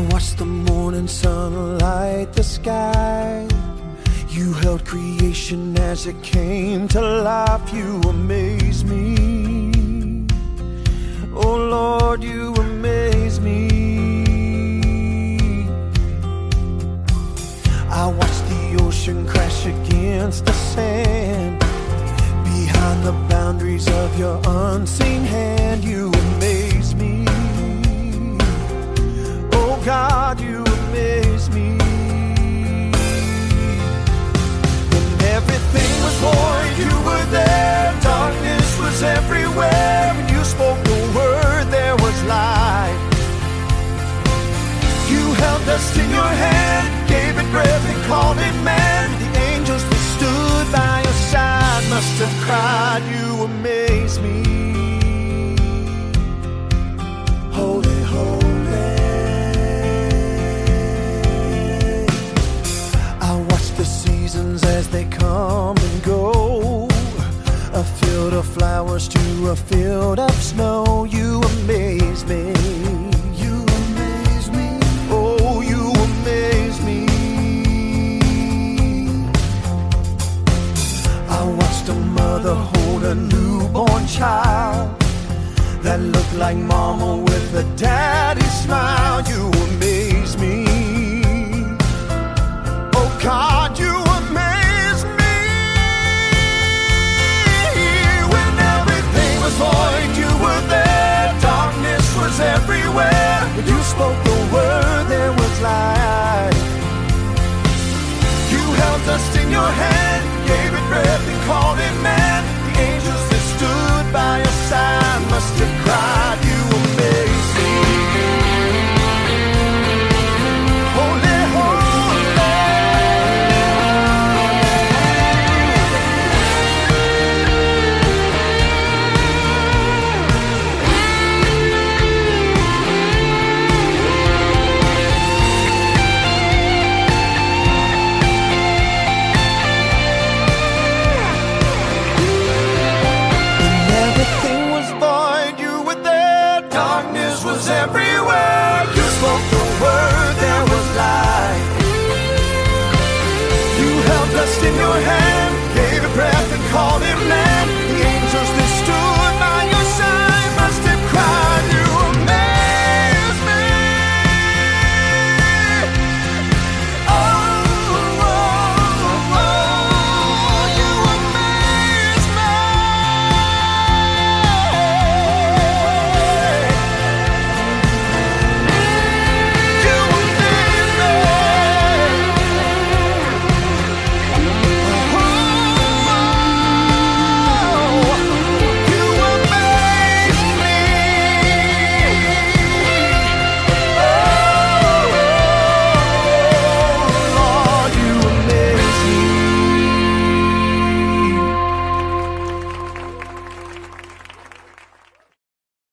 I watched the morning sun light the sky. You held creation as it came to life. You amaze me. Oh Lord, you amaze me. I watched the ocean crash against the sand. Behind the boundaries of your unseen hand, you everywhere. When you spoke the word, there was light. You held us in your hand, gave it breath and called it man. The angels that stood by your side must have cried, You amaze me. Flowers to a field of snow. You amaze me. You amaze me. Oh, you amaze me. I watched a mother hold a newborn child that looked like mama with a daddy smile. You amaze me. Everywhere. You spoke the word, there was light. You held us in your hand, gave it breath and called it man. Darkness was everywhere. You spoke the word, there was light. You held dust in your hand, gave a breath and called it man.